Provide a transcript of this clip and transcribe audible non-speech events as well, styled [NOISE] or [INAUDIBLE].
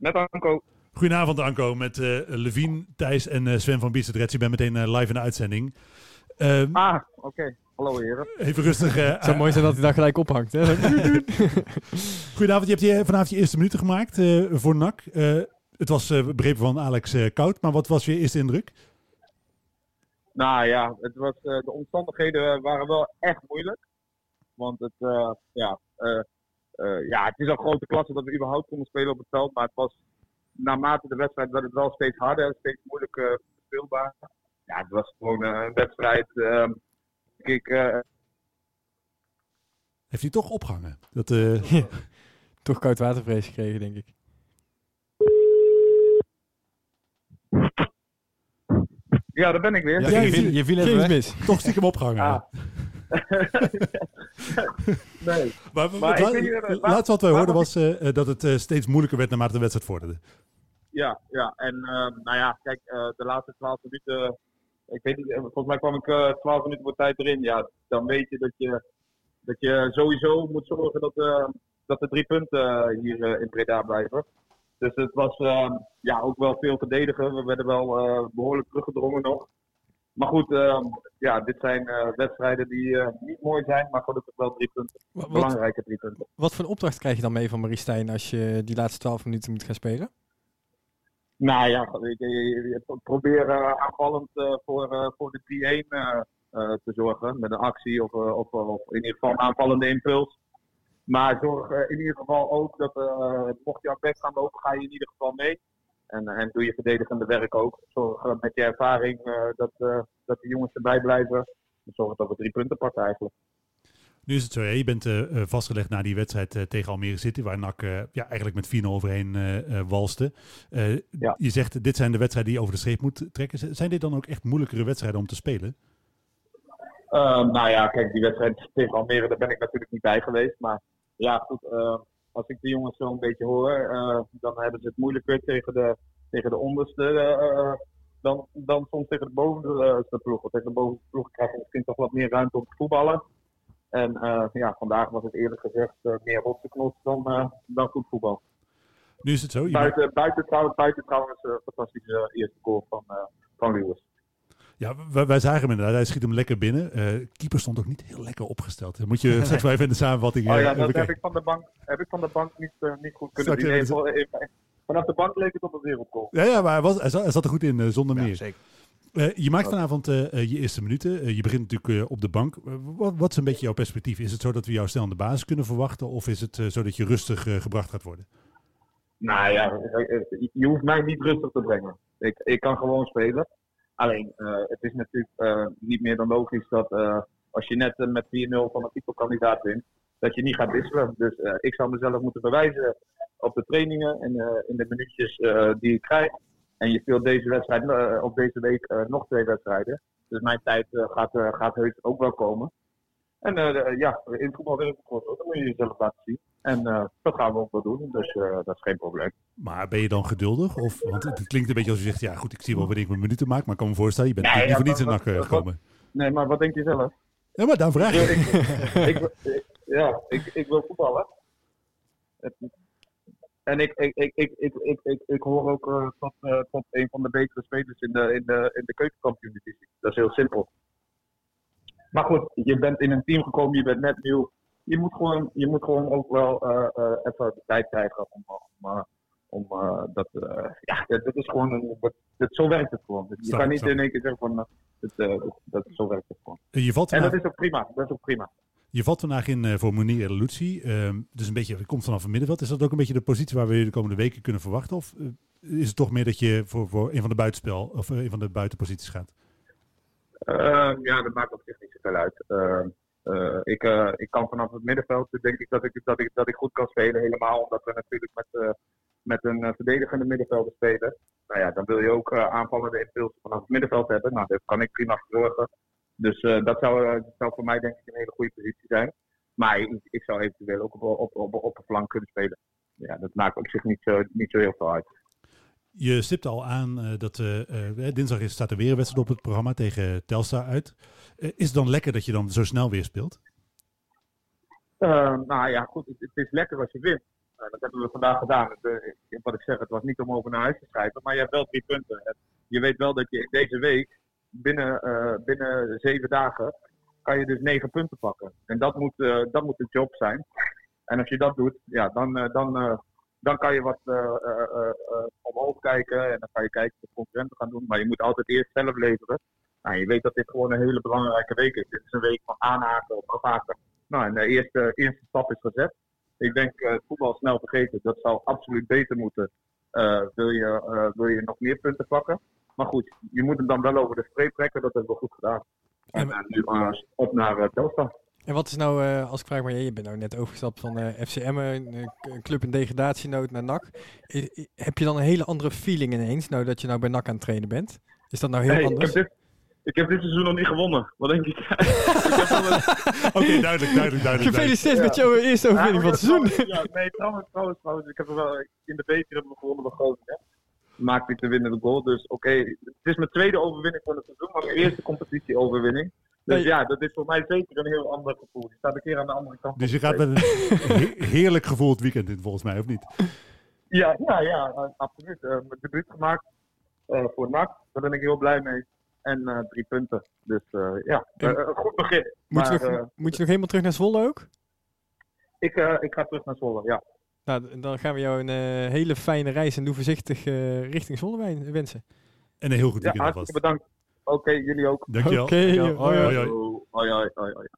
Met Anko. Goedenavond Anko, met uh, Levien, Thijs en uh, Sven van Biestertrets. Je bent meteen uh, live in de uitzending. Ehm, ah, oké. Okay. Hallo heren. Even rustig. Het zou mooi zijn dat hij daar gelijk ophangt. Hè? [LAUGHS] [LAUGHS] Goedenavond, je hebt je, vanavond je eerste minuten gemaakt voor NAC. het was begrepen van Alex Koud, maar wat was je eerste indruk? Nou ja, het was, de omstandigheden waren wel echt moeilijk. Want het, ja, ja, het is al grote klasse dat we überhaupt konden spelen op het veld. Maar het was naarmate de wedstrijd werd het wel steeds harder en steeds moeilijker speelbaar. Ja, het was gewoon eh, een wedstrijd. Uh, ik, uh... Heeft hij toch opgehangen? Dat, uh... [LAUGHS] toch koud watervrees gekregen, denk ik. Ja, daar ben ik weer. Ja, je, viel, je viel even mis. Toch stiekem opgehangen. Ah. [LAUGHS] nee. Maar, maar laatst wat wij hoorden was uh, dat het uh, steeds moeilijker werd naarmate de wedstrijd vorderde. Ja, ja. En uh, nou ja, kijk, de laatste 12 minuten. Ik weet niet, volgens mij kwam ik 12 minuten voor tijd erin. Ja, dan weet je dat je, dat je sowieso moet zorgen dat, dat de drie punten hier in Breda blijven. Dus het was ja, ook wel veel verdedigen. We werden wel behoorlijk teruggedrongen nog. Maar goed, uh, ja, dit zijn uh, wedstrijden die uh, niet mooi zijn, maar gelukkig wel drie punten. Wat, Belangrijke drie punten. Wat voor een opdracht krijg je dan mee van Marie Stijn als je die laatste twaalf minuten moet gaan spelen? Nou ja, proberen aanvallend voor, voor de 3-1 te zorgen met een actie of, of, of, in ieder geval een aanvallende impuls. Maar zorg in ieder geval ook dat mocht je aan bek gaan lopen, ga je in ieder geval mee. En, en doe je verdedigende werk ook. Zorg met je ervaring uh, dat, uh, dat de jongens erbij blijven. Zorg dat we drie punten pakken eigenlijk. Nu is het zo, je bent uh, vastgelegd na die wedstrijd tegen Almere City, waar NAC ja, eigenlijk met 4-0 overheen walste. Ja. Je zegt, dit zijn de wedstrijden die je over de streep moet trekken. Zijn dit dan ook echt moeilijkere wedstrijden om te spelen? Ehm, nou ja, kijk, die wedstrijd tegen Almere, daar ben ik natuurlijk niet bij geweest. Maar ja, goed, als ik de jongens zo een beetje hoor, uh, dan hebben ze het moeilijker tegen de, tegen de onderste uh, dan, dan soms tegen de bovenste ploegen. Tegen de bovenste ploegen krijg je misschien toch wat meer ruimte om te voetballen. En ja, vandaag was het eerlijk gezegd meer knop dan, dan goed voetbal. Nu is het zo. Buiten, buiten, trouwens, buiten trouwens een fantastische eerste goal van, van Lewis. Ja, wij, wij, zagen hem inderdaad. Hij schiet hem lekker binnen. Uh, keeper stond ook niet heel lekker opgesteld. Moet je [LAUGHS] straks maar even in de samenvatting... Oh ja, dat heb ik, van de bank, heb ik van de bank niet, uh, niet goed kunnen zien. Even, vanaf de bank leek het op een wereldgoal. Ja, ja maar hij, was, hij, zat, er goed in, uh, zonder ja, meer. Zeker. je maakt vanavond je eerste minuten. je begint natuurlijk op de bank. Wat, wat, is een beetje jouw perspectief? Is het zo dat we jou snel aan de basis kunnen verwachten? Of is het zo dat je rustig gebracht gaat worden? Nou ja, je hoeft mij niet rustig te brengen. Ik, ik kan gewoon spelen. Alleen, uh, het is natuurlijk uh, niet meer dan logisch dat uh, als je net met 4-0 van een titelkandidaat wint, dat je niet gaat wisselen. Dus ik zou mezelf moeten bewijzen op de trainingen en in de minuutjes die ik krijg. En je speelt deze wedstrijd, op deze week nog twee wedstrijden. Dus mijn tijd gaat, gaat heus ook wel komen. En ja, in voetbal wil ik dan moet je jezelf laten zien. En uh, dat gaan we ook wel doen, dus uh, dat is geen probleem. Maar ben je dan geduldig? Of, want het klinkt een beetje als je zegt, ja goed, ik zie wel wanneer ik mijn minuten maak, maar ik kan me voorstellen, je bent nee, niet voor niets in nak gekomen. Nee, maar wat denk je zelf? Ja, maar dan vraag ik. ik, ik, ja, ik, ik wil voetballen. En ik, ik, ik, ik, ik, ik, ik, ik hoor ook uh, tot, tot een van de betere spelers in de, in de, in de keukenkampioen-divisie. Dat is heel simpel. Maar goed, je bent in een team gekomen, je bent net nieuw je moet gewoon, je moet gewoon ook wel uh, uh, even de tijd krijgen om, om, om uh, dat. ja, dat is gewoon een. Dat, zo werkt het gewoon. je kan niet in één keer zeggen van. Dat, dat, zo werkt het gewoon. Je valt en dat is ook prima. Dat is ook prima. Je valt vandaag in voor Monier Elucci. Ehm, dus een beetje, je komt vanaf het middenveld. Is dat ook een beetje de positie waar we de komende weken kunnen verwachten? Of is het toch meer dat je voor, voor een van de buitenspel of een van de buitenposities gaat? Ehm, ja, dat maakt op zich niet zoveel uit. Ehm, uh, ik, uh, ik kan vanaf het middenveld, denk ik dat ik, dat ik, dat ik goed kan spelen. Helemaal omdat we natuurlijk met, met een verdedigende middenvelder spelen. Nou ja, dan wil je ook aanvallende impulsen vanaf het middenveld hebben. Nou, dat kan ik prima verzorgen. Dus dat zou, zou voor mij denk ik een hele goede positie zijn. Maar ik, ik zou eventueel ook op, op, op, de flank kunnen spelen. Ja, dat maakt op zich niet zo, niet zo heel veel uit. Je stipte al aan uh, dat uh, dinsdag is, staat er weer wedstrijd op het programma tegen Telstar uit. is het dan lekker dat je dan zo snel weer speelt? nou ja, goed, het, is lekker als je wint. Dat hebben we vandaag gedaan. Het, wat ik zeg, het was niet om over naar huis te schrijven, maar je hebt wel drie punten. Je weet wel dat je deze week, binnen, binnen zeven dagen, kan je dus negen punten pakken. En dat moet, dat moet de job zijn. En als je dat doet, ja, dan, dan, dan kan je wat omhoog kijken en dan kan je kijken wat concurrenten gaan doen. Maar je moet altijd eerst zelf leveren. Nou, je weet dat dit gewoon een hele belangrijke week is. Dit is een week van aanhaken of afhaken. Nou, en de eerste, eerste stap is gezet. Ik denk uh, voetbal snel vergeten. Dat zou absoluut beter moeten. Uh, wil, je, uh, wil je nog meer punten pakken? Maar goed, je moet hem dan wel over de streep trekken. Dat hebben we goed gedaan. En, en nu op naar Telstar. En wat is nou, als ik vraag maar, je bent nou net overgestapt van FCM, een club in degradatienood naar NAC. heb je dan een hele andere feeling ineens, nou dat je nou bij NAC aan het trainen bent? Is dat nou heel anders? Ik ik heb dit seizoen nog niet gewonnen. Wat denk [LAUGHS] ik? [LAUGHS] Oké, duidelijk, duidelijk, duidelijk. Gefeliciteerd met jouw eerste overwinning van het seizoen. Ja, nee, trouwens, trouwens, trouwens. Ik heb er wel, in de beker hebben we gewonnen bij Groningen. Maakte ik de winnende goal. Dus oké, het is mijn tweede overwinning van het seizoen, maar mijn eerste competitieoverwinning. Dus ja, dat is voor mij zeker een heel ander gevoel. Je staat een keer aan de andere kant. Dus je gaat met een heerlijk gevoel het weekend in, volgens mij, of niet? Ja, ja, ja absoluut. Uh, mijn debuut gemaakt uh, voor NAC. Daar ben ik heel blij mee en uh, drie punten. Dus uh, ja, een uh, goed begin. Moet, maar, je nog, moet je nog helemaal terug naar Zwolle ook? Ik, ik ga terug naar Zwolle, ja. Nou, dan gaan we jou een hele fijne reis en doe voorzichtig richting Zwolle wensen. En een heel goed weekend ja, hartstikke bedankt. Oké, okay, jullie ook. Dankjewel. Oké, hoi. hoi, hoi, hoi.